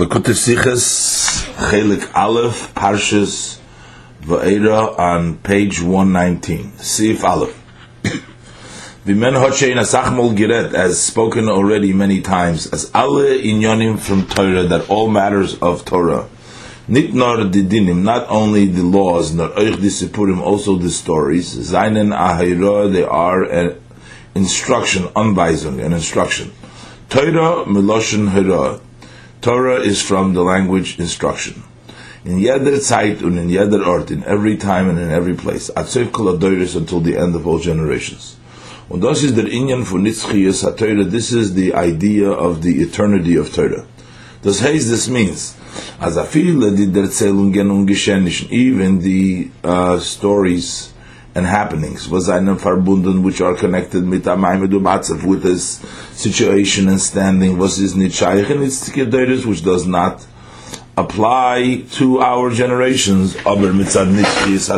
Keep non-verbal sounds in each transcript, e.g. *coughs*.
Lekute Siches, Chelik Aleph, Parshas Va'era on page 119. Sif Aleph. *coughs* Vimen Hochein Asachmol Giret, as spoken already many times, as alle inyonim from Torah, that all matters of Torah. Nit nor dinim, not only the laws, nor oich disipurim, also the stories. Zainen ahira, they are an instruction, unweisung, an instruction. Torah miloshin hira. Torah is from the language instruction. In jeder Zeit and in jeder Ort, in every time and in every place, Atzev kol until the end of all generations. Und das ist der Inyan von Nitzchias HaTorah, this is the idea of the eternity of Torah. Das heißt, this means, as a viele, die der Zählungen und Geschehnissen, even the uh, stories and happenings, was einem verbunden, which are connected with his situation and standing, was his Nitshayich and Nitzchias which does not apply to our generations. Aber mitzad nishis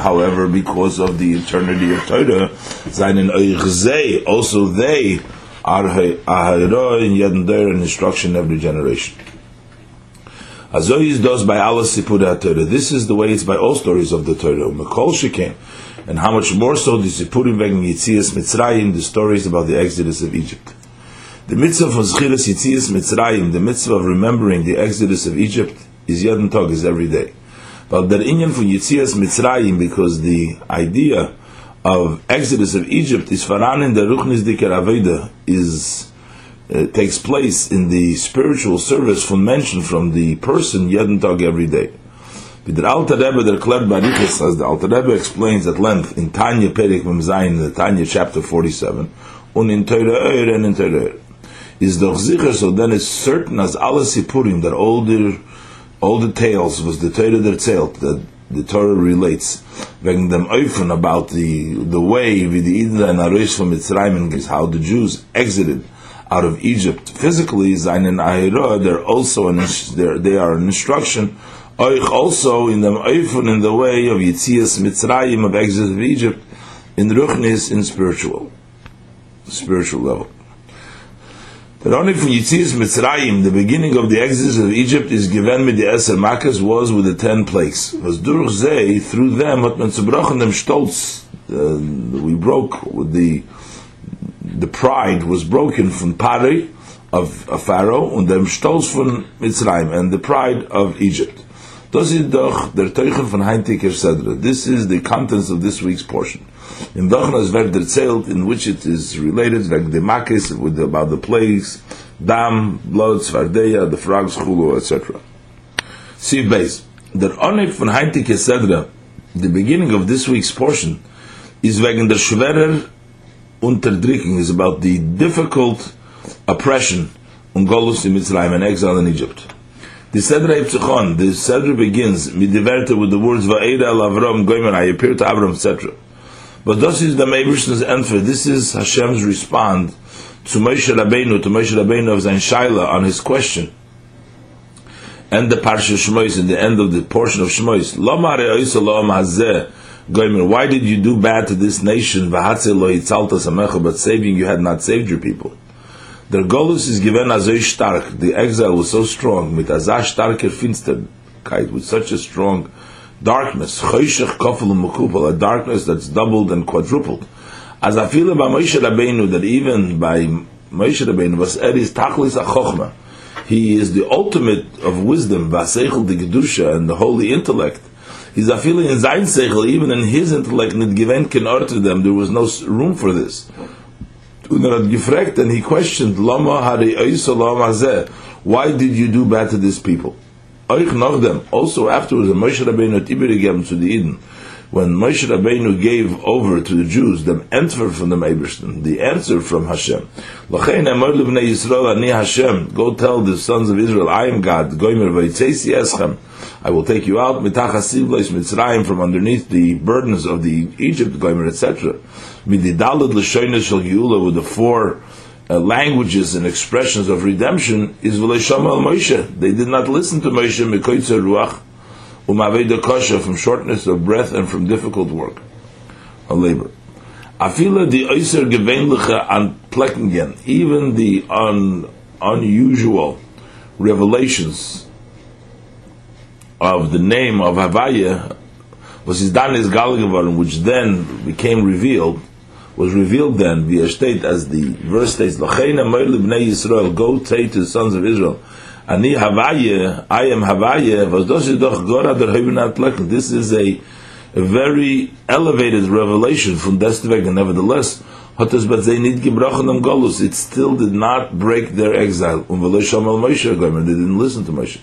however, because of the eternity of Torah, seinen euch also they are ahira in jeden an instruction every generation. Azoyis does by Allah Sipura Torah. This is the way it's by all stories of the Torah. Mekol Shekem. And how much more so the Sipurim wegen Yitzias Mitzrayim, the stories about the exodus of Egypt. The mitzvah of Zchiras Yitzias Mitzrayim, the mitzvah of remembering the exodus of Egypt, is Yad Tog, is every day. But the inyan for Yitzias Mitzrayim, because the idea of exodus of Egypt is faran in the Ruchnis Diker Aveda, is uh, takes place in the spiritual service from mention from the person Yad Tog every day. The Alter Rebbe, the Kler Barichas, as the Alter Rebbe explains at length in Tanya Perik Mem Zayin, in the Tanya chapter 47, and in Torah and in Torah is doch sicher, so then it's certain as alle Sipurim, that all the, all the tales was the Torah that erzählt, that the Torah relates, wegen dem Eufen about the, the way, wie die Iden and Arosh from Mitzrayim, is how the Jews exited out of Egypt. Physically, seinen Ahira, they're also an, they're, they are an instruction, Euch also in Eufen in the way of Yitzias Mitzrayim, of exit of Egypt, in Ruchnis, in spiritual, spiritual level. That only from Yitzias Mitzrayim, the beginning of the exodus of Egypt, is given with the Eser Makas was with the ten plagues. Was durch through them, hat man dem Stolz, uh, we broke with the, the pride was broken from Pari, of, of Pharaoh, and dem Stolz von Mitzrayim, and the pride of Egypt. Das ist doch der von Heintiker Sedra. This is the contents of this week's portion. In Dochnas wird erzählt, in which it is related, the Makis, with about the plagues, Dam, blood, Svardeya, the frogs, Chulu, etc. See base. Der Onik von Heintiker Sedra, the beginning of this week's portion, is wegen der schwerer Unterdrückung, is about the difficult oppression on Golus in Mitzrayim and exile in Egypt. The Sedra Ipsichon, the Sedra begins, midiverte with the words, Va'eda Avram Goymer, I appear to Avram, etc. But this is the Meibish's answer, this is Hashem's respond to Moshe Rabbeinu, to Moshe Rabbeinu of Zain Shaila on his question. And the Parsha Shmois, in the end of the portion of Shmois, Lomar Eoisa Lom Hazeh, Goymer, why did you do bad to this nation? V'hatze lo yitzalta samecha, but saving you had not saved your people. Der Golus is given as a stark. The exile was so strong, with as starke er Finsterkeit, with such a strong darkness. Choshech kofel um mekupel, a darkness that's doubled and quadrupled. As I feel about Moshe Rabbeinu, that even by Moshe Rabbeinu was Eris tachlis achochma. He is the ultimate of wisdom, vaseichel the gedusha, and the holy intellect. He's a feeling in sein seichel, even in his intellect, nit given ken to them. There was no room for this. And he questioned, Lama hari why did you do bad to these people? Also afterwards, Moshe Rabbeinu Tibir to the Eden, when Moshe Rabbeinu gave over to the Jews the answer from the Eberstein, the answer from Hashem. L'chein amar levnei Yisrael ani Hashem, go tell the sons of Israel, I am God, goimer vaytzesi eschem, I will take you out, mitach hasivlois mitzrayim, from underneath the burdens of the Egypt, goimer, etc. Mididalad l'shoynes shel geula, with the four uh, languages and expressions of redemption, is v'leishama al Moshe. They did not listen to Moshe, mikoitza ruach, umaveda kosha from shortness of breath and from difficult work, a labor. Afila the oiser gevenliche an pleckingen, even the un, unusual revelations of the name of Havaya was his Danis Galgavarim, which then became revealed, was revealed then via state as the verse states, Meir Bnei Yisrael, go say to the sons of Israel, Ani Havaya, I am Havaya, was doch Gora der This is a, a very elevated revelation from Destveg, and nevertheless, Hotas but they need gebrochen am Golus. It still did not break their exile. Um v'lo shomal Moshe They didn't listen to Moshe.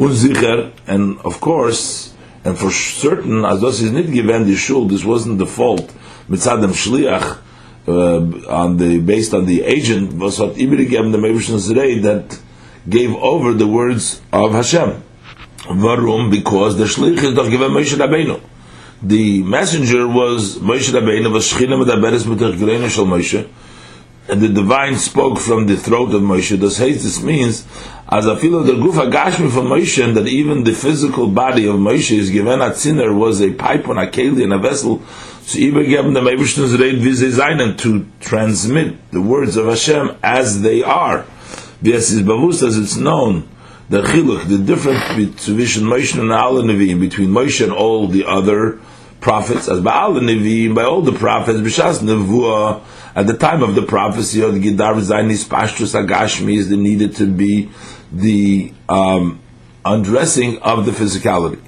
Unzicher, and of course, and for certain, as this is not given the shul, this wasn't the fault. Mitzadam shliach, uh, on the based on the agent was what Ibrigem the Mevishon Zrei that gave over the words of Hashem. Varum because the shlich is doch given Moshe Rabbeinu the messenger was Moshe Rabbeinu was Shechina Medaberes Gleinu Shal Moshe and the divine spoke from the throat of Moshe. This this means as I feel the Gufa Gashmi from Moshe that even the physical body of Moshe is given at sinner was a pipe on a keli and a vessel so even given the Mebishton's Reid Vizezainen to transmit the words of Hashem as they are. Yes, is Bavus as it's known the chiluk, the difference between Moshe and Al Nevi'im, between Moshe and all the other prophets, as Baal Nevi'im, by all the prophets, B'shas Nevuah, at the time of the prophecy, the Gidar Zainis Pashtus Agashmi is needed to be the um, undressing of the physicality.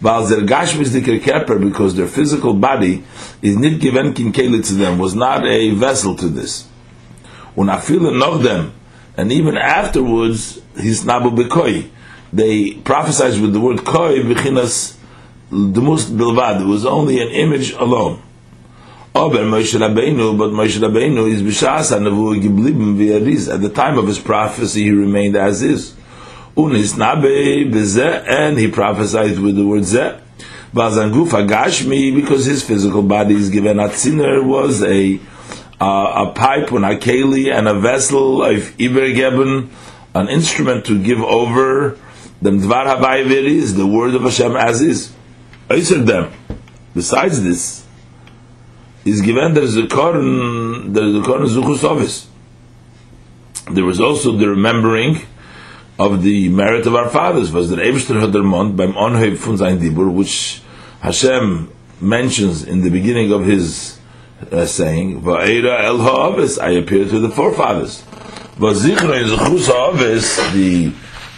While their Gashmi is the Keper because their physical body is not given kinkeli to them, was not a vessel to this. when Unafil of them, and even afterwards, he's Nabu Bekoi. They prophesied with the word Koi, Bechinas the most bilvad. It was only an image alone. Aber Moshe Rabbeinu, but Moshe Rabbeinu is b'shas ha'nevu giblibim v'yariz. At the time of his prophecy, he remained as is. Unis nabe b'zeh, and he prophesied with the word zeh. Vazanguf agashmi, because his physical body is given at sinner, was a uh, a pipe and a keli and a vessel of ibergeben, an instrument to give over the dvar havayviris, the word of Hashem as is. Eiser them. Besides this, is given there is a korn, there is a korn zuchus office. There was also the remembering of the merit of our fathers, was the Eberster Hadermont beim Onheib von sein Dibur, which Hashem mentions in the beginning of his uh, saying, Va'era el ha'avis, I appear to the forefathers. Va'zichra in zuchus ha'avis, the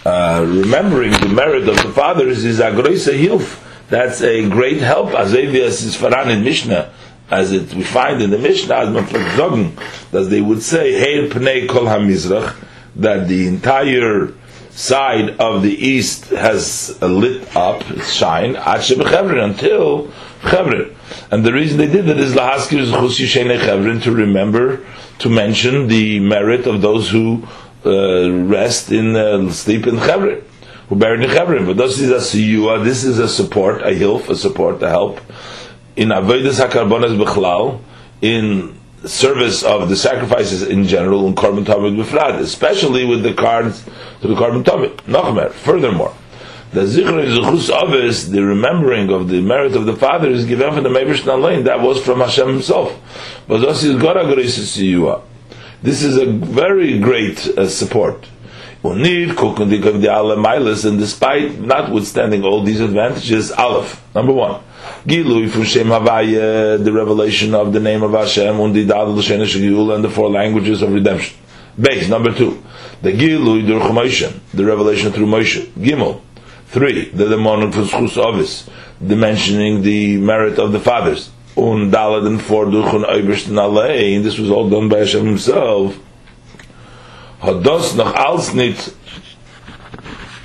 uh, remembering the merit of the fathers is agroisa hilf, that's a great help. Azevias is Faran in Mishnah, as it we find in the Mishnah, as that they would say, Heir Pnei Kol HaMizrach, that the entire side of the east has lit up, shine, until Chevron. And the reason they did that is Lahaskir Zuchus Yishene Chevron, to remember, to mention the merit of those who uh, rest in, uh, sleep in Chevron who buried in Hebron. But this is a siyua, this is a support, a hilf, a support, a help. In Avodas HaKarbonas Bechlal, in service of the sacrifices in general, in Korban Tamid especially with the cards to the Korban Tamid. Nachmer, furthermore, the Zichron Zuchus Avis, the remembering of the merit of the Father, is given from the Meirish Nalain. That was from Hashem himself. But this is a very great uh, support. And despite notwithstanding all these advantages, Aleph, number one, Gilui from Shem Havaya, the revelation of the name of Hashem, and the four languages of redemption. Base, number two, the Gilui Dur Moshe, the revelation through Moshe. Gimel, three, the demon from Schus Ovis, mentioning the merit of the fathers. Un Dalad and four Durchun Oibersten and this was all done by Hashem himself. Das noch als nit.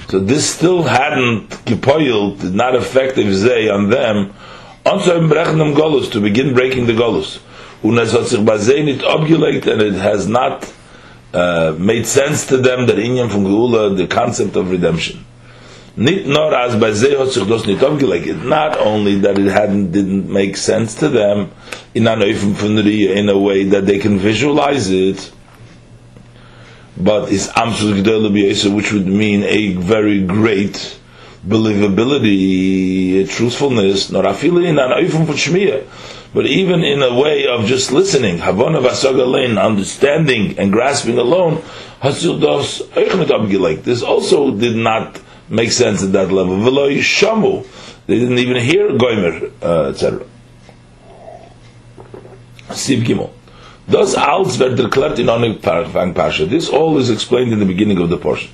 So this still hadn't gepoiled did not effective say on them. Brechen dem golus to begin breaking the golus und es hat sich bei sei nit abgelegt and it has not uh, made sense to them that in from gula the concept of redemption not only that it hadn't didn't make sense to them in a way that they can visualize it but is Amsus which would mean a very great believability, truthfulness. But even in a way of just listening, understanding and grasping alone, this also did not make sense at that level. Shamu, they didn't even hear Goimer, uh, etc. Sib Gimel. Thus, alles wird in Onig Pasha. This all is explained in the beginning of the portion.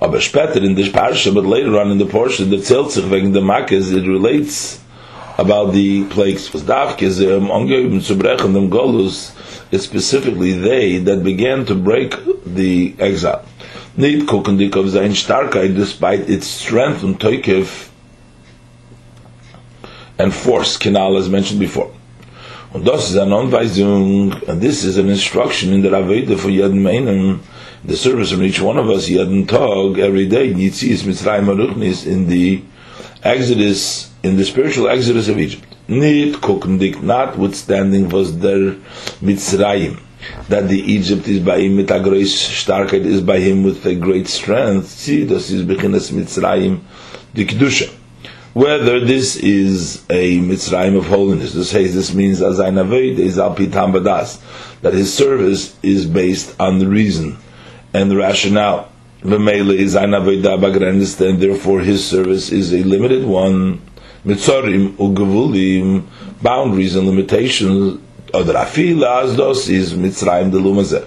Aber in this Parsha, but later on in the portion, the zählt sich wegen der it relates about the plagues. Was Davke is um, dem Golus, it's specifically they that began to break the exile. Nicht gucken of sein Starkheit, despite its strength and Teukev and force, Kinal as mentioned before. Und das ist eine Anweisung, and this is an instruction in the Raveda for jeden Meinen, the service of each one of us, jeden Tag, every day, Yitzis Mitzrayim Aruchnis, in the Exodus, in the spiritual Exodus of Egypt. Nicht guckendig, notwithstanding was der Mitzrayim, that the Egypt is by him a Starkheit, is by him with a great strength. See, das ist Beginnes Mitzrayim, die Kedusha whether this is a Mitzrayim of holiness. This says this means as I is al pitam badas, that his service is based on the reason and the rationale. V'meile is anaveda bagrandist, and therefore his service is a limited one. Mitzorim ugevulim, boundaries and limitations. Or the rafila asdos is Mitzrayim delumazeh.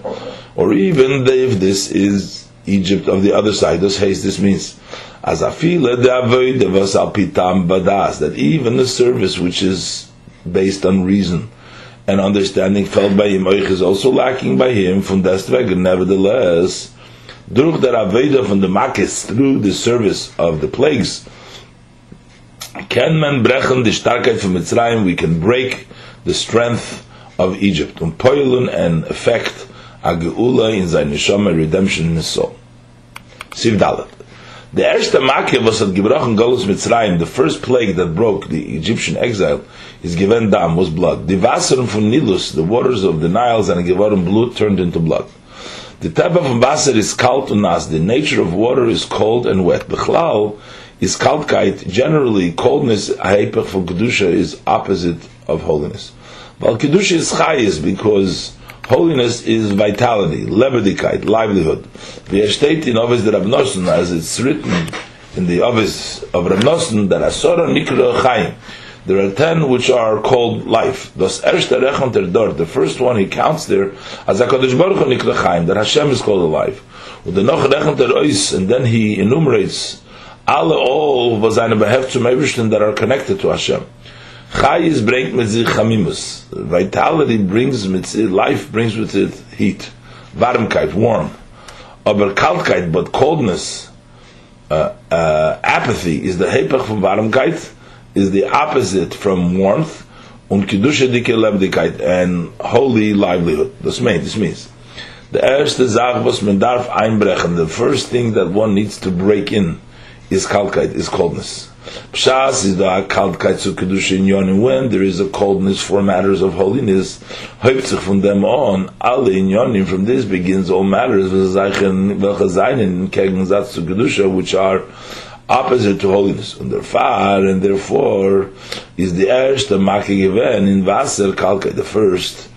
Or even if this is Egypt of the other side, this haste this means as afile de avoid pitam badas that even the service which is based on reason and understanding felt by him is also lacking by him from deswegen nevertheless durch der avoid von the makis through the service of the plagues can man brechen die starkheit von Mitzrayim we can break the strength of Egypt und poilen and effect a geula in seine neshama redemption in his soul Siv Dalet the erste Makke was hat gebrochen Golus Mitzrayim, the first plague that broke the Egyptian exile, is given dam, was blood. The Wasser from Nilus, the waters of the Niles and Gevarim blood turned into blood. The type of Wasser is kalt and nas, the nature of water is cold and wet. Bechlal is kaltkeit, generally coldness, haipach from Kedusha is opposite of holiness. Well, Kedusha is chayis because Holiness is vitality, lebedigkeit, livelihood. The estate in Ovis the Rav Nosson, as it's written in the Ovis of Rav Nosson, that Asora Nikra Chaim. There are ten which are called life. The first one he counts there as HaKadosh Baruch Hu Nikra Chaim, that Hashem is called alive. Und the noch rechnet er ois, and then he enumerates alle all was eine beheft zum that are connected to Hashem. Chayis bringt mit sich Chamimus. Vitality brings mit sich, life brings with it heat. Warmkeit, warm. Aber Kaltkeit, but coldness, uh, uh, apathy is the Hepech from Warmkeit, is the opposite from warmth, und Kedusha dike Lebdigkeit, and holy livelihood. Das meint, this means. The erste Sach, was man darf einbrechen, the first thing that one needs to break in is Kaltkeit, is coldness. Pshas is the kaltkeit zu kedusha in yonim when there is a coldness for matters of holiness. Sich von them on alle in yonim from this begins all matters welche seinen Gegensatz zu kedusha which are opposite to holiness und far and therefore is the erste make given in Wasser kaltkeit the first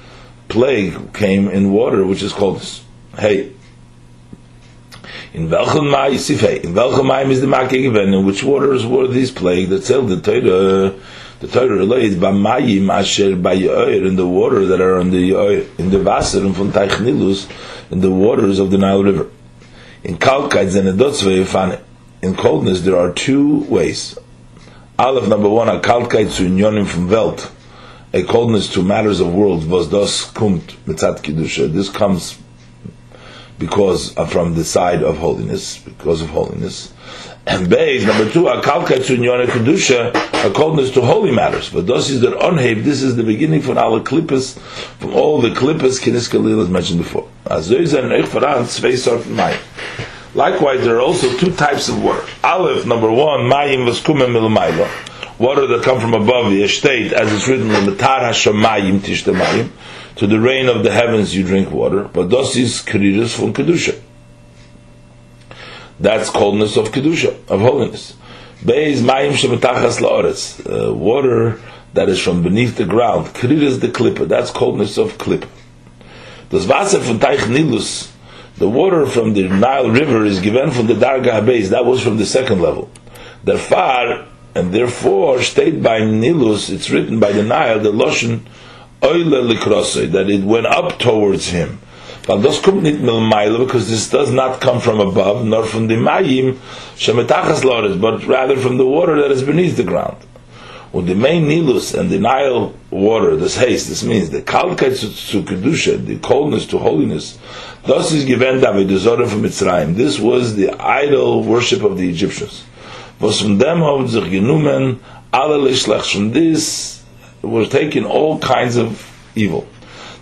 plague came in water which is coldness. Hey, in welchem mai sifei in welchem mai is the marke given in which waters were these plague? That tell the Torah. The Torah relates by mayim asher by oir in the water that are on the oir in the Wasser and von Teich Nilus in the waters of the Nile River. In Kalkait zenedotzve yifane in coldness there are two ways. Aleph number one a Kalkait zu inyonim from Welt. A coldness to matters of world was das kumt mitzat Kiddusha. This comes because from the side of holiness, because of holiness. And Beis, number two, a kalka tzunyona kedusha, a coldness to holy matters. But those is that onhev, this is the beginning from our clippers, from all the clippers, kinis kalil as mentioned before. Likewise, there are also two types of water. Aleph, number one, mayim vaskumem milmayla. Water that come from above the estate, as it's written in the Tar HaShamayim Tishtamayim to the rain of the heavens you drink water, but das is kriris from kedusha. That's coldness of kedusha, of holiness. Beis mayim shemetachas laoretz, uh, water that is from beneath the ground. Krir the klipa. That's coldness of klipa. Das Wasser von Teich Nilus, the water from the Nile River is given from the Darga base. That was from the second level. Therefore, and therefore, stayed by Nilus, it's written by the Nile, the Loshen, that it went up towards him. But because this does not come from above, nor from the mayim but rather from the water that is beneath the ground. With the main Nilus and the Nile water, this haste, this means the kalkeit to kedusha, the coldness to holiness. Thus is given David the Zohar from Mitzrayim. This was the idol worship of the Egyptians. From them From this was taken all kinds of evil.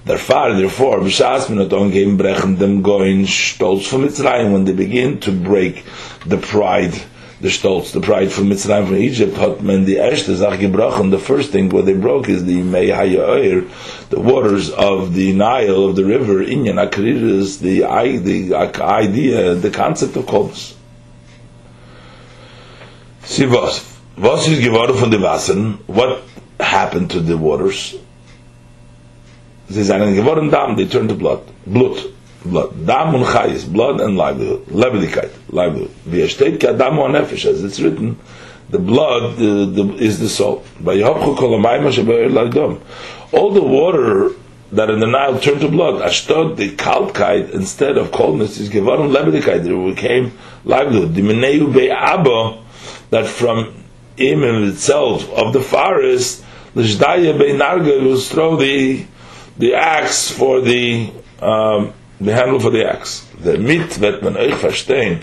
Therefore, therefore, b'shas minaton game brechen them going stolz from Mitzrayim when they begin to break the pride, the stolz, the pride from Mitzrayim from Egypt. Hat men the erste Sach gebrochen. The first thing what they broke is the mei hayoir, the waters of the Nile of the river. Inyan akriris, the the idea, the concept of kolbus. See was, was is geworden von the Wasser? What happened to the waters? They turned to blood. Blood. Blood. Dam und Chayis. Blood and livelihood. Lebendigkeit. Livelihood. Er ki Adam Nefesh, as it's written, the blood the, the, is the soul. All the water that in the Nile turned to blood. Ashtod, the kaltkeit, instead of coldness, is geworden lebendigkeit. It became livelihood. Dimeneu be'abo, that from him itself, of the forest, l'shdaya be'narga, will throw the the axe for the um, the handle for the axe. The mit vet man.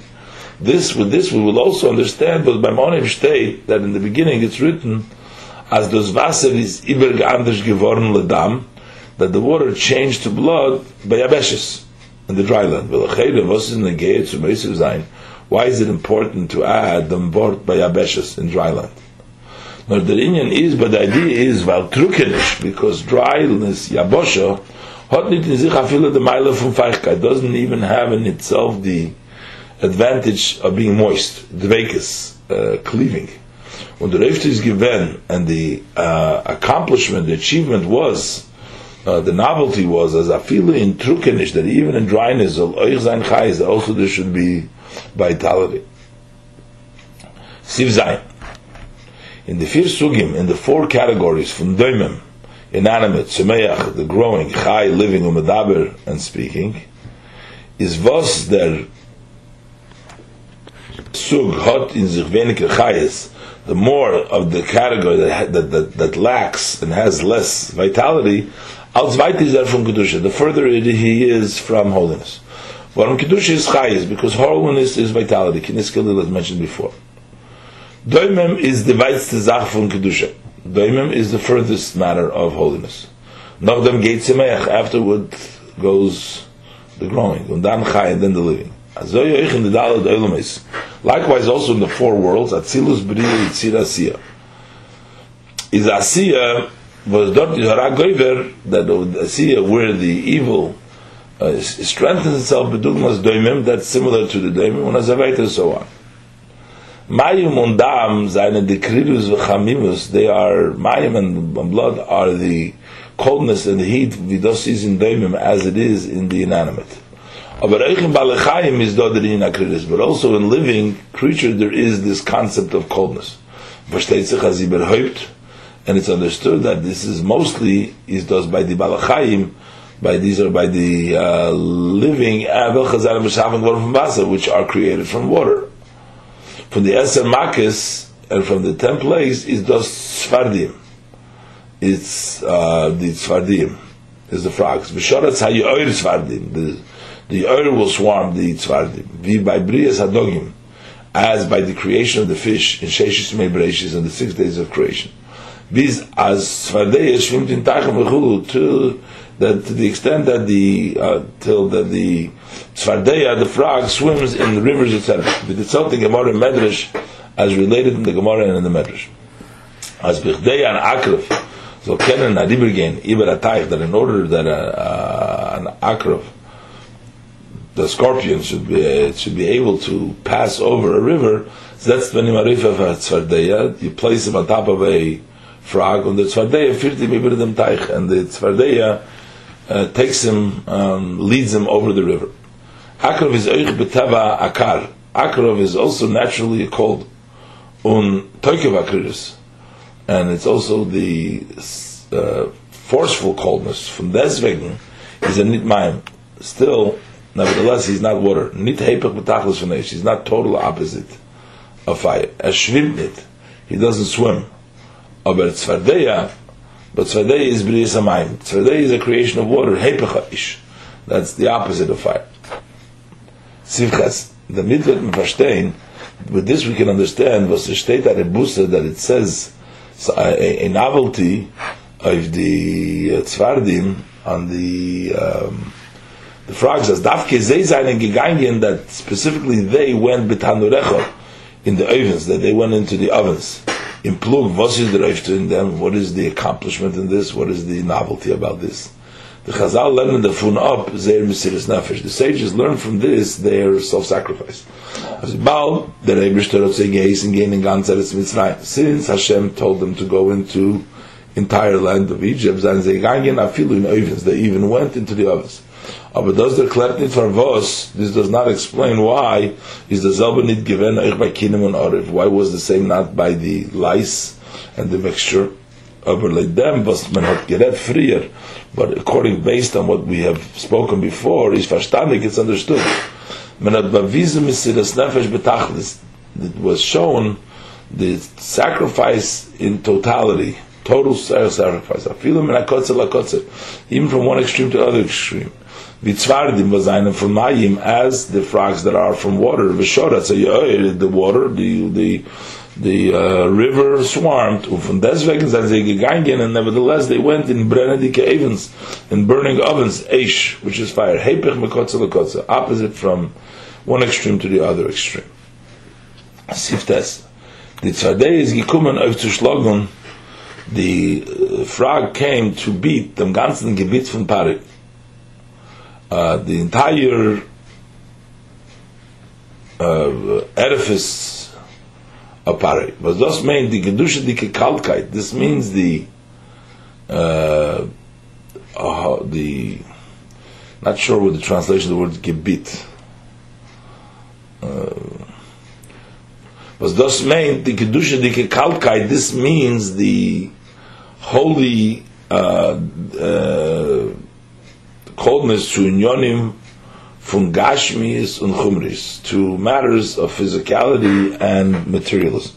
This with this we will also understand, but by Monim state that in the beginning it's written as das Wasser is anders geworden ledam, that the water changed to blood by Yabeshes in the dry land. Why is it important to add the word by Yabeshes in dry land? Now the Inyan is, but the idea is, well, trukenish, because dryness, yabosha, hot nit in sich afila the mile from feichkeit, doesn't even have in itself the advantage of being moist, dvekes, uh, cleaving. When the Reifte is given, and the uh, accomplishment, the achievement was, uh, the novelty was, as afila in trukenish, that even in dryness, also there should be vitality. Siv Zayin in the vier sugim, in the four categories from doimim, inanimate, semeach, the growing, chai, living, umedaber, and speaking, is was der sug hot in sich weniger chayes, the more of the category that, that, that, that, lacks and has less vitality, als weit is er from Kedusha, the further he is from holiness. But Kedusha is chayes, because holiness is vitality, Kiniskil as mentioned before. Doimem is the weitste Sach von Kedusha. Doimem is the furthest matter of holiness. Nachdem geht Semeach, afterward goes the growing, and then Chai, and then the living. In the. Likewise also in the four worlds, Atzilus B'riya Yitzir Asiya. Is Asiya, was dort Yara Goiver, that Asiya, where the evil uh, strengthens itself, Bedugmas Doimem, that's similar to the Doimem, and Azavait and so on. Mayim und Dam, seine Dekrirus v'chamimus, they are, Mayim and blood are the coldness and the heat, vidos is in Daimim, as it is in the inanimate. Aber Eichim Balechayim is Doderin Akriris, but also in living creature there is this concept of coldness. Versteht sich as überhaupt, and it's understood that this is mostly, is does by the Balechayim, by these are by the uh, living, which are created from water from the Eser Makis and from the ten plagues is those Sfardim. It's uh, the Sfardim, is the frogs. Vishoratz hayoir Sfardim. The the oil will swarm the Tzvardim. Vi by Brias Hadogim, as by the creation of the fish in Sheshis Meibreshis on the six days of creation. These as Tzvardeya shvimt in Tachem v'chulu to that to the extent that the uh, till that the tzvardeya, the frog, swims in the rivers, etc. But it's something Gemara Medrash as related in the Gemara and in the Medrash. As bichdei an akrov, so kennen adibergen iber atayich that in order that a, uh, an akrov, the scorpion should be uh, should be able to pass over a river. That's when you place him on top of a frog Zwardeya führt ihm über dem Teich, and the Zwardeya uh, takes him, um, leads him over the river. Akrov is euch betava akar. Akrov is also naturally called un toikev akriris. And it's also the uh, forceful coldness. From deswegen is a nit mayim. Still, nevertheless, he's not water. Nit hepech betachlis v'neish. He's not total opposite of fire. As schwimmt nit. He doesn't swim. Aber tzvardeya, but tzvardeya is b'riyas amayim. Tzvardeya is a creation of water. Hepech ish. That's the opposite of fire. Sivchas, the mitzvah verstehen, with this we can understand was the state at Rebusa that it says a, a novelty of the uh, Tzvardim on the um, the frogs as Dafke ze seinen gegangen that specifically they went betanurecha in the ovens that they went into the ovens in plug the in them what is the accomplishment in this what is the novelty about this the Chazal learn the fun up their mesiris nefesh. The sages learn from this their self-sacrifice. Since Hashem told them to go into entire land of Egypt, and they even went into the ovens. Aber does the Klertnit for Vos, this does not explain why is the Zelba not given euch by Kinim and Oriv. Why was the same not by the lice and the mixture? Aber like them was man hat gerät but according based on what we have spoken before is verstandig it's understood. Man hat bewiesen mit das nefesh betachlis it was shown the sacrifice in totality total sacrifice. Even from one extreme to the other extreme wie zwardim was eine von mayim as the frogs that are from water v'shorat so the water the the the uh, river swarmed. Und von deswegen sind sie gegangen and nevertheless they went in brennendike ovens in burning ovens eish which is fire. Hepech mekotze lekotze opposite from one extreme to the other extreme. Siftes the tzadei is gekommen auf zu the uh, frog came to beat dem ganzen gebiet von Pari uh, the entire uh, edifice apare. Was das meint die gedusche dicke Kaltkeit? This means the uh, uh, the not sure what the translation of the word gebit. Uh, was das meint die gedusche dicke Kaltkeit? This means the holy uh, uh, coldness to unionim from Gashmis and Chumris to matters of physicality and materialism.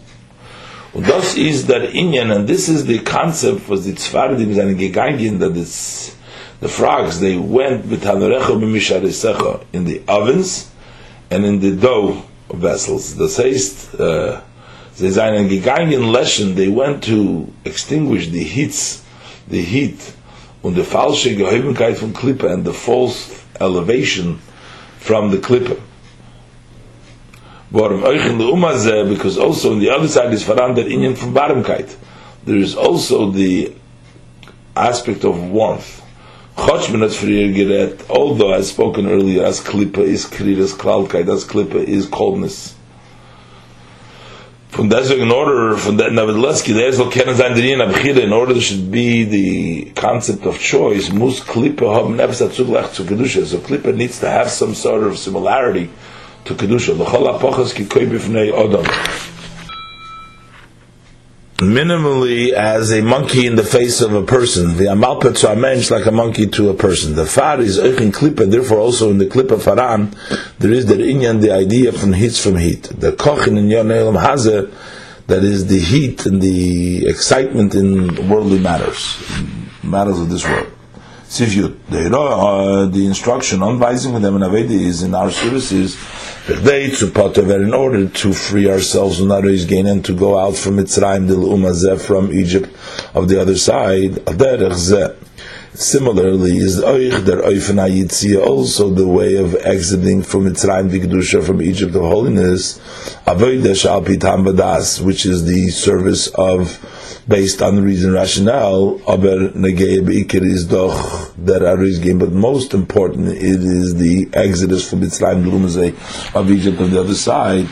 Und das ist der Inyan, and this is the concept was the Tzfardim seine gegangen, that it's the frogs, they went with Hanorecha b'misharisecha in the ovens and in the dough vessels. Das heißt, uh, sie seinen gegangen Leschen, they went to extinguish the heats, the heat, und the falsche Gehebenkeit von Klippe and the false elevation from the klipa. Because also on the other side is verandert inyan from barmkeit. There is also the aspect of warmth. Although as spoken earlier, as klipa is krir, as klalkeit, as klipa is coldness. From deswegen in order from that nevertheless there soll kennen in order should be the concept of choice muss klippe kedusha. So klippe needs to have some sort of similarity to kedusha. The chol apochas ki minimally as a monkey in the face of a person. The amalpet mensch like a monkey to a person. The far is in klipa, therefore also in the klipa faran, there is the inyan, the idea from heat from heat. The kochin in yon elam hazer, that is the heat and the excitement in worldly matters, matters of this world. Sifyut, the, uh, the instruction on vising with them in Avedi is in our services they to potover in order to free ourselves from Naroi's gain and to go out from Mitzrayim dil Umazeh from Egypt of the other side. Similarly, is Oich der also the way of exiting from Mitzrayim Vigdusha from Egypt of holiness, Avodah Shal Pitam which is the service of based on reason rationale, aber negei beikir is doch der arizgim, but most important it is the exodus from Mitzrayim Lumazay of Egypt on the other side,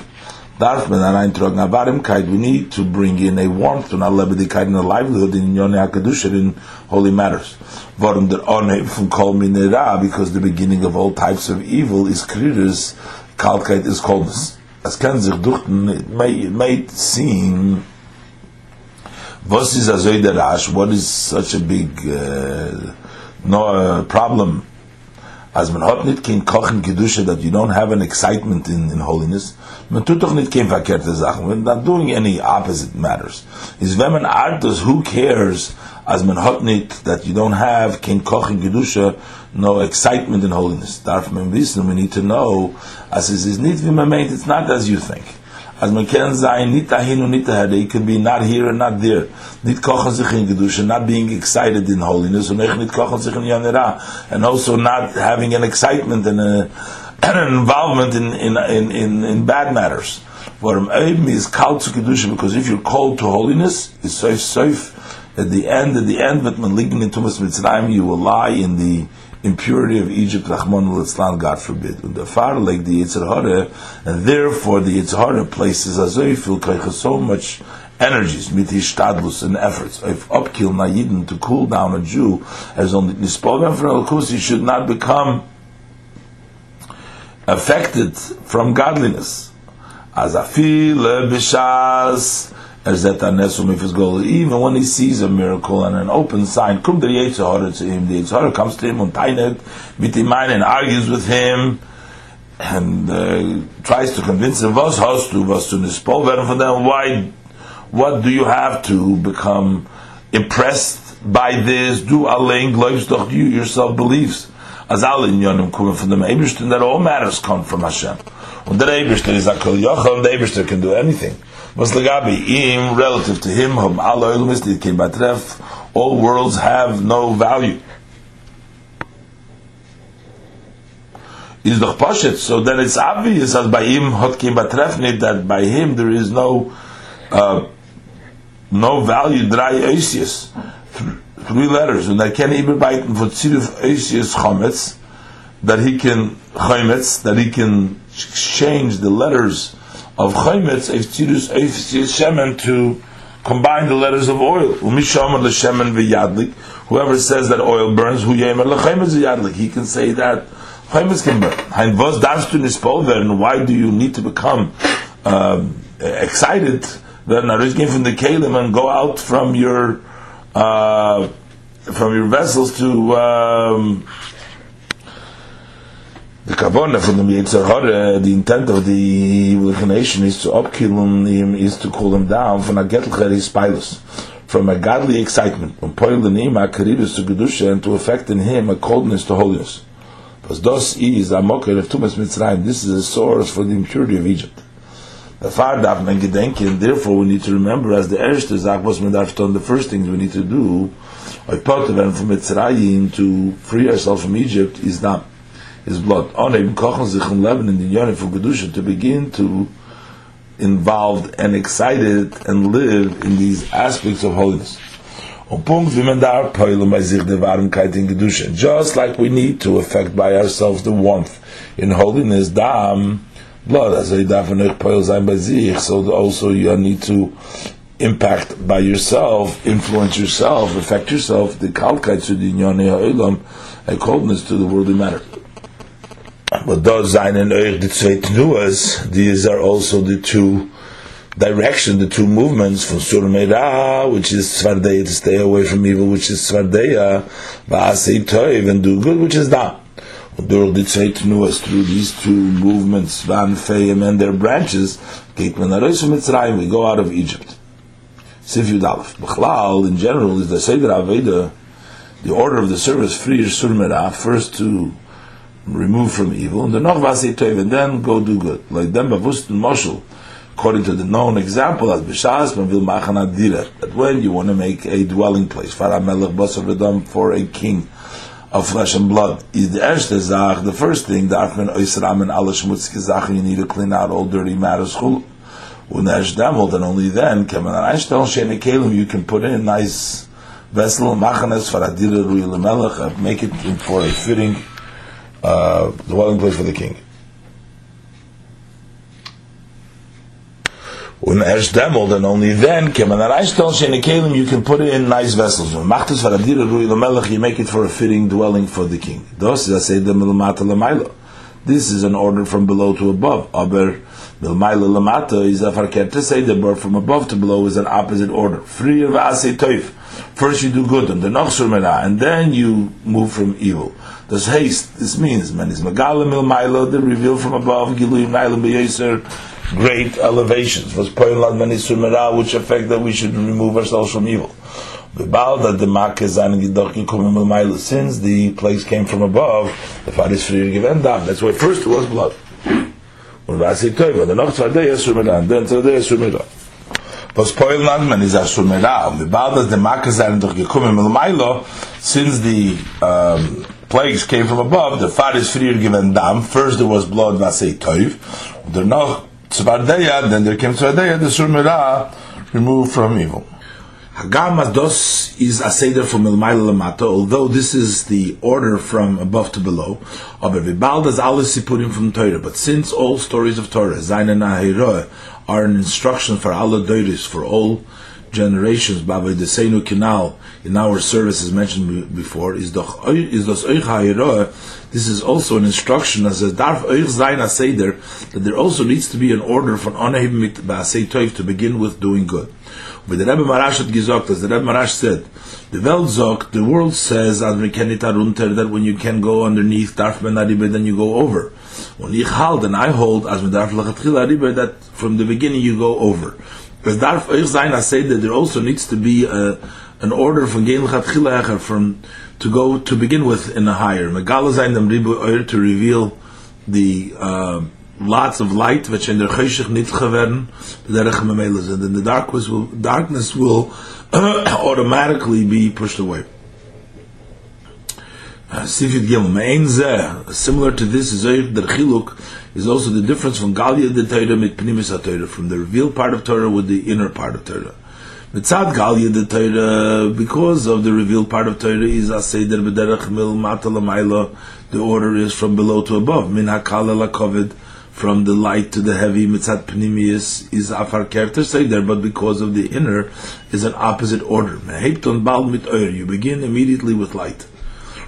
darf man an Warmkeit, we need to bring in a warmth und a Lebedigkeit in a livelihood in Yoni HaKadosh in holy matters. Warum der Onheim von Kol Minera, because the beginning of all types of evil is Kriris, Kaltkeit is coldness. Es kann sich it may, it may seem, was is a Rash, what is such a big uh, no, uh, problem? As man nit kein kochen gedusche that you don't have an excitement in, in holiness man tut nit kein verkehrte sachen. When not doing any opposite matters. Is wenn man art does who cares? As man nit that you don't have kein kochen gedusche no excitement in holiness. Darf man wissen we need to know as is is nit wie it's not as you think as man kann sein nit dahin und nit daher it can be not here and not there. Nit kochen sich in gedusche not being excited in holiness. Und nit kochen sich in yanera and also not having an excitement and a, *clears throat* an involvement in in in in, in bad matters. Because if you're called to holiness is safe safe at the end at the end but man liegen in tumas mitzrayim you will lie in the impurity of Egypt, Rahman al God forbid. The far like the Yitzhar and therefore the Yitzhar places Azoifil so much energies, mitishtadlus and efforts of upkill Nayidin to cool down a Jew as only Nispolgan for al he should not become affected from godliness. As afil bishas even when he sees a miracle and an open sign come the Yitzhara to him the Yitzhara comes to him and tainet mit him and argues with him and uh, tries to convince him was hast du was to werden von them why what do you have to become impressed by this? Do allein glaubst doch you yourself believes. As alle in yonim kommen from the Eibishter that all matters come from Hashem. And the Eibishter is a kol yochel the Eibishter can do anything was legabi im relative to him hum batref all worlds have no value. Is doch pashet so then it's obvious as by him hot came batref that by him there is no uh, no value three letters and I can't even bite for tziruf oisius chometz that he can chometz that he can change the letters of Chaimetz, Eiftirus, Eiftirus Shemen, to combine the letters of oil. Umishamar L'Shemen V'Yadlik, whoever says that oil burns, Hu Yemer L'Chaimetz V'Yadlik, he can say that Chaimetz can burn. Hein was darfst du nispolvern, why do you need to become uh, excited that Narish came from the Kalim and go out from your uh, from your vessels to um, the kavona from the Yitzhar Hara, the äh, intent of the inclination is to upkill him, is to cool him down from a getlcher spilus, from a godly excitement, from poil the name a karidus to gedusha, and to affect in him a coldness to holiness. Because dos is a mocker of Tumas Mitzrayim, this is a source for the impurity of Egypt. The far darf men gedenken, therefore we need to remember as the erste Zach was men darf the first things we need to do, of from Mitzrayim to free ourselves from Egypt is not his blood. On Leben in the Yonim for Kedusha to begin to involved and excited and live in these aspects of holiness. Just like we need to affect by ourselves the warmth in holiness, dam, blood, so also you need to impact by yourself, influence yourself, affect yourself, the kalkeit to the a coldness to the worldly matter. But those sein and euch the zwei Tnuas, these are also the two direction, the two movements from Sur Meira, which is Svardeya, to stay away from evil, which is Svardeya, Va'asei Toiv, and do good, which is Tnuas, through these two movements, Van Feim and their branches, we go out of Egypt. Sif Yudalef. Bechlal, in general, is the Seder Aveda, the order of the service, Frier Sur Meira, first to remove from evil, and the noch vasi toiv, and then go do good. Like them bavustin moshel, according to the known example as b'shas man vil machan adira, that when you want to make a dwelling place, for a king of flesh and blood, is the erste zach, the first thing, the arfmen oisram and alle schmutzke zachen, you need to clean out all dirty matters, chul, when demol, then only then, kemen an shene kelim, you can put in nice vessel, machanes, lemelech, make it for a fitting uh, dwelling place for the king. When erst demol, then only then can man reistel shene kelim you can put it in nice vessels. When macht es for adira rui lamelech you make it for a fitting dwelling for the king. Dos is say the milmata lamailo. This is an order from below to above. Aber milmaila lamata is a farket to say the bird from above to below is an opposite order. Free of toif. First you do good and the nochsur and then you move from evil. Does haste. This means man is magala milmaila the reveal from above gilui maila beyeser great elevations. Was poilad manisur mera, which affect that we should remove ourselves from evil. The ba'al that and. Since the place came from above, the fat is free to give end down. That's why first it was blood. Und was ich tue, und noch zwei Tage ist mir dann, dann zwei dann. Was Poil Nagman is Asur und bald as the Makkah seien doch gekommen mit Mailo, since the um, plagues came from above, the fat is free to give end. First there was blood, und dann noch zwei Tage, then there came Tage, the Sur Mera removed from evil. Hagam dos is a seder from Milmaila Lamata, although this is the order from above to below. Aber Vibaldas alles sipurim from Torah. But since all stories of Torah, Zaina Nahiroh, are an instruction for Allah Doiris, for all generations, Baba Desenu Kinal, in our service as mentioned before, is dos Oich this is also an instruction as a darf Seder, that there also needs to be an order from Onahim mit Ba'asei Toiv to begin with doing good. But the Rebbe Marash had gesagt, as the Rebbe Marash said, the Welt sagt, the world says, runter, that when you can go underneath, darf man then you go over. When ich halt, and I hold, as we darf that from the beginning you go over. But darf euch sein, I say that there also needs to be a, an order from gein lachatchil from, to go, to begin with in a higher. Megala sein dem ribu to reveal the, uh, lots of light which in der cheshach nit gewern der gememele sind and the darkness will darkness will *coughs* automatically be pushed away. Uh, Sifid Gimel. Mein similar to this is der Chiluk is also the difference from Galia the Torah mit Pnimis HaTorah from the revealed part of Torah with the inner part of Torah Mitzad Galia the Torah because of the revealed part of Torah is Aseder B'derech Mil Mata L'mayla the order is from below to above Min HaKala LaKovid from the light to the heavy mitzat pnimius is afar say there, but because of the inner is an opposite order. Mehepton Bal Mit You begin immediately with light.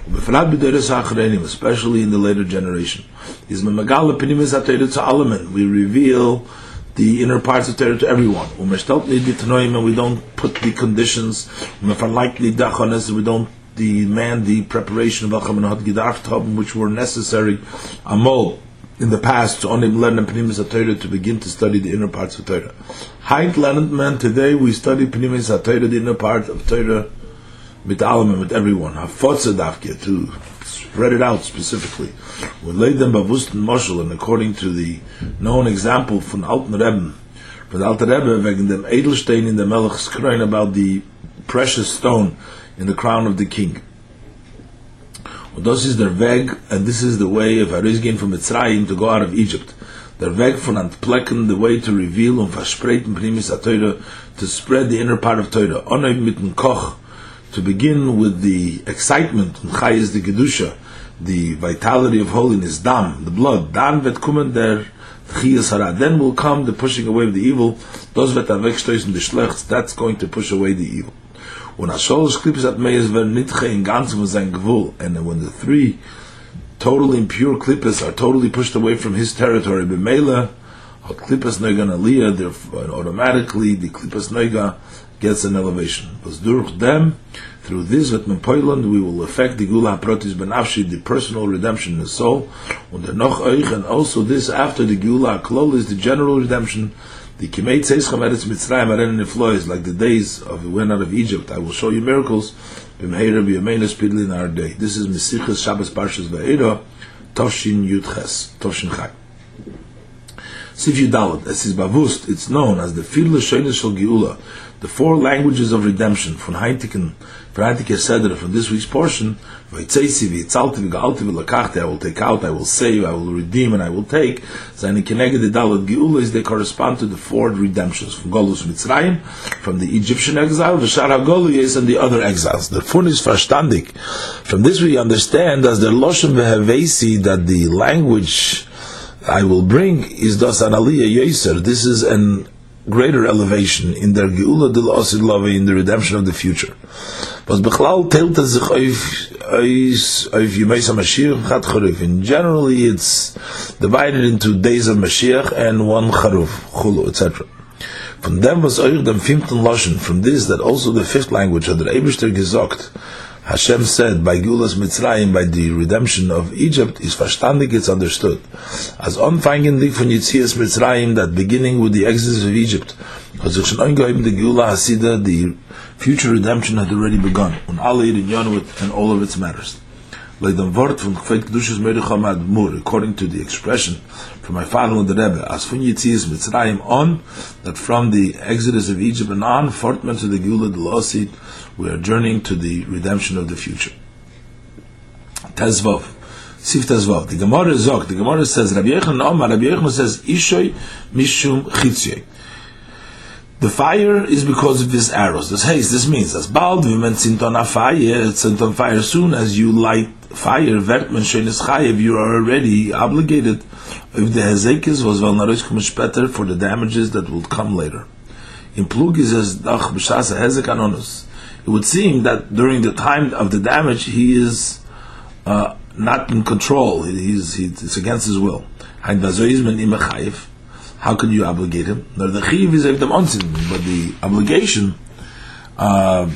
Especially in the later generation, is we reveal the inner parts of Torah to everyone. And we don't put the conditions, we don't demand the preparation of which were necessary. Amol in the past to only learn Pnimis HaTorah to begin to study the inner parts of Torah. Heint learned man, today we study Pnimis HaTorah, the inner part of Torah, with Alaman, with everyone. Hafotza Dafke, to spread it out specifically. We laid them and Moshel, and according to the known example from Alten Rebbe, from the Alter Rebbe, wegen dem Edelstein in the Melech Skrein about the precious stone in the crown of the king. Und das ist der Weg, and this is the way of Arizgin from Mitzrayim to go out of Egypt. Der Weg von Antplecken, the way to reveal und verspreiten Primis a Teure, to spread the inner part of Teure. Onay mit dem Koch, to begin with the excitement, und Chai is the Gedusha, the vitality of holiness, Dam, the blood. Dan wird kommen der Chiyas Hara. Then will come the pushing away of the evil. Wird er wegstoßen, the Schlechts, that's going to push away the evil. when a soul is clipped at meyes ver nit gein ganz von sein and when the three totally impure klipos are totally pushed away from his territory be mela hot klipos no gonna automatically the klipos no gets an elevation was durch them through this with my poiland we will affect the gula protis benafshi the personal redemption in the soul and the noch euch and also this after the gula klol is the general redemption The Kimei Tzeis Chameretz Mitzrayim Aren in flows like the days of the went out of Egypt. I will show you miracles. B'meira b'yameinu speedily in our day. This is Mesichas Shabbos Parshas Va'era, Toshin Yudches, Toshin Chai. Sif Yudalad, this is Bavust, it's known as the Fidla Shoynes Shal Geula, the four languages of redemption, from Heintiken, Fratik Seder from this week's portion, I will take out, I will save, I will redeem, and I will take. They correspond to the four redemptions from Golus Mitzrayim, from the Egyptian exile, V'shar HaGoluyes, and the other exiles. The fun is verstandig. From this we understand as the Loshem v'havesi that the language I will bring is das an aliyah yoser. This is an greater elevation in their geula del osid love in the redemption of the future. But bechlal sich auf auf auf Yemais HaMashiach Chad Charuf. And generally it's divided into days of Mashiach and one Charuf, Chulu, etc. From them was euch dem fünften Loschen, from this that also the fifth language hat der Eberster gesagt, Hashem said by Gulas Mitzrayim, by the redemption of Egypt, is verstandig, it's understood. As onfangendig von Yitzias Mitzrayim, that beginning with the exodus of Egypt, hat sich schon angeheben the Gula Hasida, the future redemption had already begun, und alle in Yonwit and all of its matters. According to the expression from my father and the Rebbe, as from Yitzias Mitzrayim on, that from the exodus of Egypt and on, fortman to the Gula Delosid, we are journeying to the redemption of the future. Tezvov. Sif Tezvov. The Gemara Zok, the Gemara says, Rabbi Yechon Omar, Rabbi Yechon says, Ishoy Mishum Chitzyoy. The fire is because of his arrows. This haste, this means, as bald women sinton a fire, sinton fire, soon as you light fire, vertman shenis chayev, you are already obligated if the hezekis was well narosh better for the damages that will come later. In Plugis as dach b'shasa hezek anonus it would seem that during the time of the damage, he is uh, not in control. He's, he's, it's against his will. How can you obligate him? But the obligation, uh,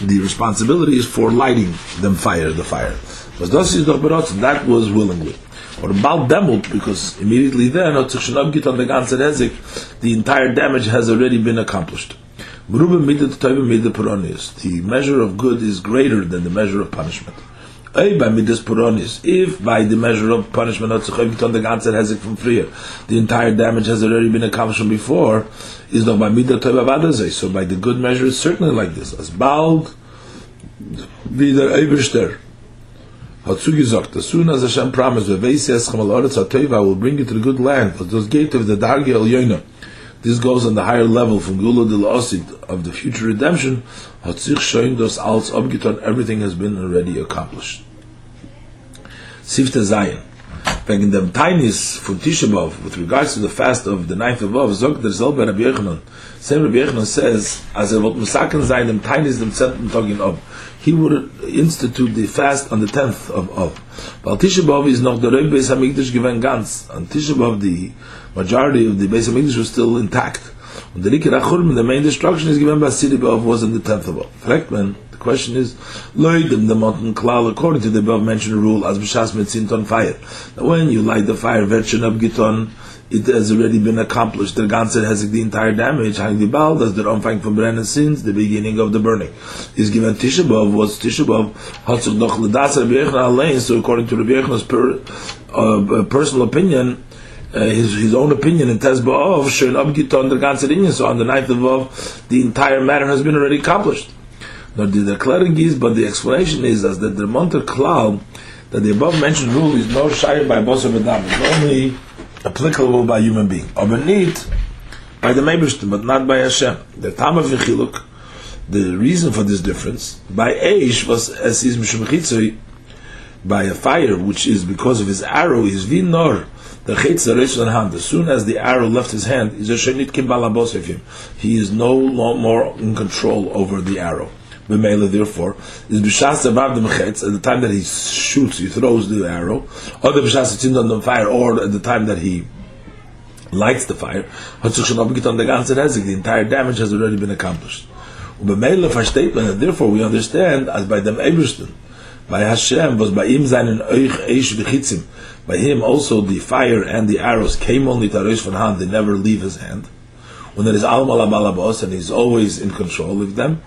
the responsibility is for lighting them fire, the fire. That was willingly. Or bald demult, because immediately then, on the ganze Rezik, the entire damage has already been accomplished. The measure of good is greater than the measure of punishment. If by the measure of punishment on the ganze Hezek from Freer, the entire damage has already been accomplished before, is not by So by the good measure, it's certainly like this. As bald wieder Eberster hat zugesagt, as soon as Hashem promised, I will bring you to the good land, but those gate of the Dargi El this goes on the higher level from Gula del Osid of the future redemption, hat sich schon das als abgetan, everything has been already accomplished. Sifte Zayin. Wegen dem Tainis von Tishabov, with regards to the fast of the ninth of Av, sagt der selbe Rabbi Yechanan, same Rabbi Yechanan says, as er wird Musaken sein, dem Tainis dem zehnten Tag in Av, he would institute the fast on the tenth of Av. Weil Tishabov is noch der Rebbe Beis HaMikdash given ganz. On Tishabov, the majority of the Beis HaMikdash was still intact. And the the main destruction is given by Sidi B'Av was on the tenth of Av. Correct, man? The question is, Loidim the mountain klal, according to the above mentioned rule, as b'shas metzint on fire. Now when you light the fire, version of giton, it has already been accomplished. The Ganser has the entire damage. Hang the Baal, that's the Umfang from Brennan since the beginning of the burning. Is given Tishabov, what's Tishabov? Hatzuk noch ledas Rabbi so according to Rabbi Yechan's per, uh, personal opinion, uh, his, his own opinion in Tezba of Shön Abgiton der ganze so on the ninth of Av, the entire matter has been already accomplished nor the declaring is, but the explanation is as that the Monter Klal, that the above mentioned rule is no shy by boss of Adam, it's only applicable by human being. Or by the Mebishtim, but not by Hashem. The Tam of the reason for this difference, by Eish was as is Mishum by a fire, which is because of his arrow, his Vinor, the chitz hand. As soon as the arrow left his hand, is a shenit kimbalabos of him. He is no more in control over the arrow. B'meila, therefore, is b'shas above the mechetz, at the time that he shoots, he throws the arrow, or the b'shas it's on the fire, or at the time that he lights the fire, the the entire damage has already been accomplished. Therefore we understand, as by them Ebersten, by Hashem, was by him seinen euch eish v'chitzim, by him also the fire and the arrows came only to Rosh hand, they never leave his hand. When there is Al Malabalabos, and he's always in control of them,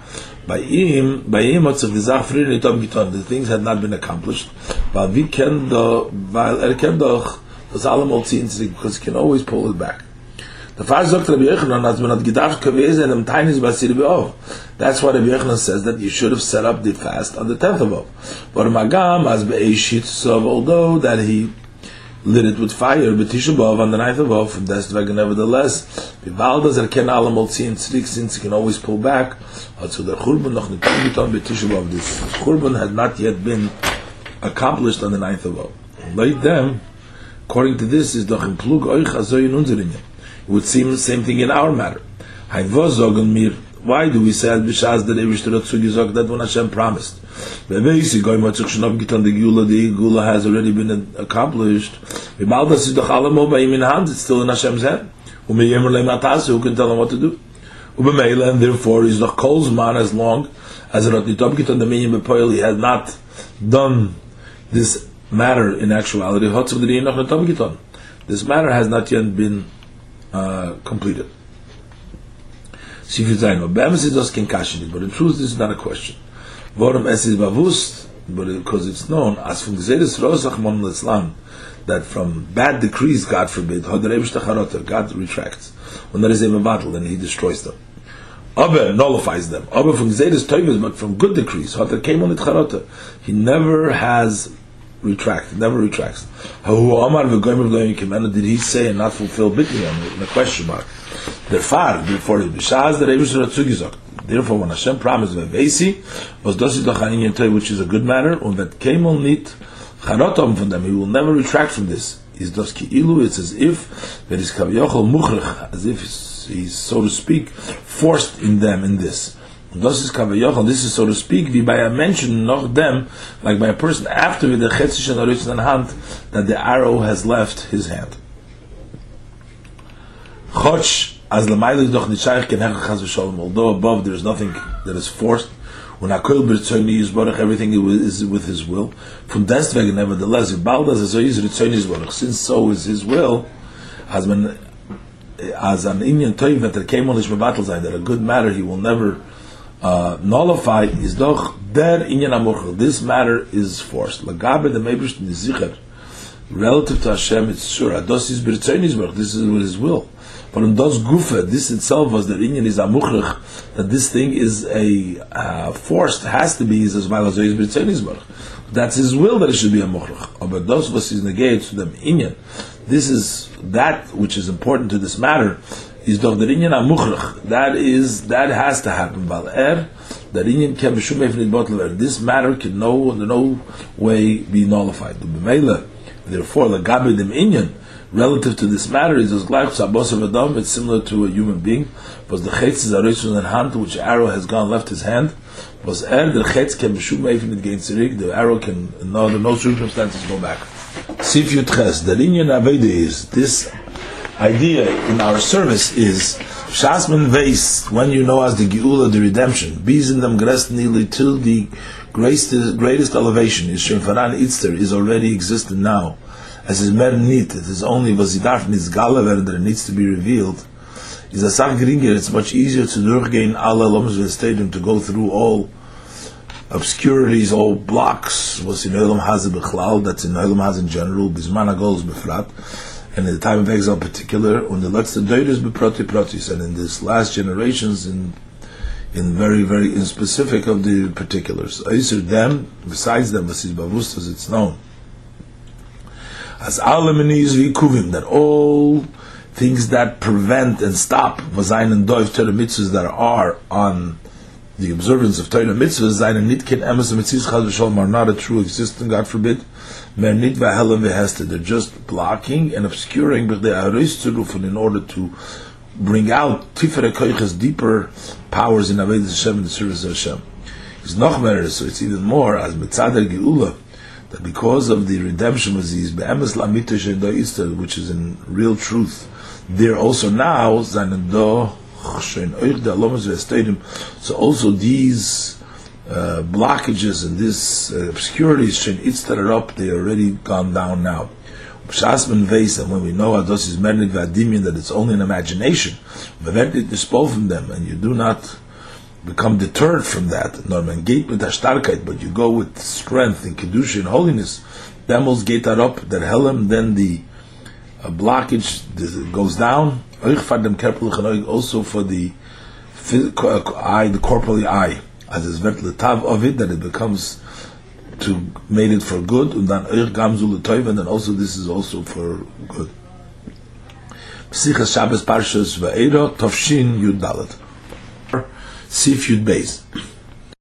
by him, by him the things had not been accomplished, but we can do, er because he can always pull it back. The sagt Rabbi als man hat gedacht, gewesen, Tainis bei Be'ov. That's why Rabbi Yechanan says that you should have set up the fast on the 10th of Ov. But Magam, as Be'eshit, so although that he lit it with fire but Tisha B'Av on the ninth of Av from deswegen nevertheless Bibal does er ken allemal ziehen zurück since he can always pull back also der Churban noch this Churban had not yet been accomplished on the ninth of Av like them according to this is doch im Plug euch would seem the same thing in our matter. Why do we say at that Evish Torah Tzugi Zog that when Hashem promised? Bebesi goy matzuk shnov gitan the Gula, the Gula has already been accomplished. Is doch allemaal by him in hand, it's still in Hashem's hand. Who can tell him what to do? Ume and therefore he's doch Kol's man as long as nit the Minyam Bepoil, he has not done this matter in actuality, the abgitan. This matter has not yet been uh, completed. But in truth this is not a question. Bewusst, but because it's known, as from Rosach Mon Letzlan, that from bad decrees, God forbid, God retracts. When there is a battle, then he destroys them. Aber nullifies them. Aber from Gesedes Teufels, but from good decrees. He never has retract, never retracts. Did he say and not fulfill bitli in a question mark? Therefore, therefore. Therefore, when Hashem promised v'veisi, was dosi doch an which is a good matter, and that on nit charotom from them, he will never retract from this. Is ilu, it's as if there is kaviyochel muchrich, as if he's, so to speak, forced in them in this. Das ist kavayochel, this is so to speak, bei a mention noch them, like by a person after the chetzish and hand, that the arrow has left his hand. Chotch, as lemaila is doch nishayich ken hechach chas v'sholem, although above there is nothing that is forced, when akol b'ritzoni yizborach, everything is with his will. From destvegen, nevertheless, if baldas as is yizborach, since so is his will, has been, as an Indian toiv that came on his mevatel that a good matter he will never uh, nullify, is doch der Inyan amuchel. This matter is forced. Lagabe the mebrish nizicher, relative to Hashem, it's sure. Ados is yizborach, this is with his will. But in those gufa, this itself was the Inyan is amuchrich, that this thing is a uh, forced, has to be, as well as That's his will that it should be a muchrich. But those was is negated to them Inyan. This is that which is important to this matter, is doch the Inyan. That is, that has to happen. Bal er, that Inyan can be This matter can no, in no way be nullified. Therefore, the gabi dem Inyan, relative to this matter is as gleich sabos of adam it's similar to a human being was the chetz is a rishon in hand which arrow has gone left his hand was er the chetz can be shum even against the the arrow can no, no circumstances go back sif yut ches the linyan avede is this idea in our service is shasman veis when you know as the geula the redemption. In them till the greatest greatest elevation. Is shemfaran itzter is already existing now. As is mer nit, it is only was it that needs to be revealed, is a sach it's much easier to durchgehen alle loms stadium, to go through all obscurities, all blocks, was in Olam Haz Bechlal, that's in Olam Haz in general, Bisman HaGol Befrat, and in the time of exile in particular, when the letzte Deures Beproti Protis, and in this last generations, in in very, very in specific of the particulars. Eiser them, besides them, as it's known, as alemeniz vikuvim that all things that prevent and stop vazayin and doiv Torah mitzvahs that are on the observance of Torah mitzvahs zayin and nitkin emes mitzvahs chaz v'shalom are not a true existence, God forbid. They're just blocking and obscuring, but are rufen in order to bring out tifere koiches, deeper powers in Avodah Hashem in the service of Hashem. It's noch so it's even more as mitzader geula that because of the redemption of these be'emes lamitish and which is in real truth, there also now veastedim. so also these uh, blockages and these uh, obscurities shen itztar up they already gone down now Shasman Veis, and when we know Ados is Mernit Vadimian, that it's only an imagination, Meventit dispel from them, and you do not become deterred from that. Norman gate but you go with strength and Kedusha and holiness. Demos gate up, that helm, then the uh, blockage goes down. Also for the uh, eye, the corporeal eye, as is vet letav of it, that it becomes to made it for good, and then and then also this is also for good. Shabbos Parshas Va'era Tovshin Yud Dalet. Sif Yud Beis.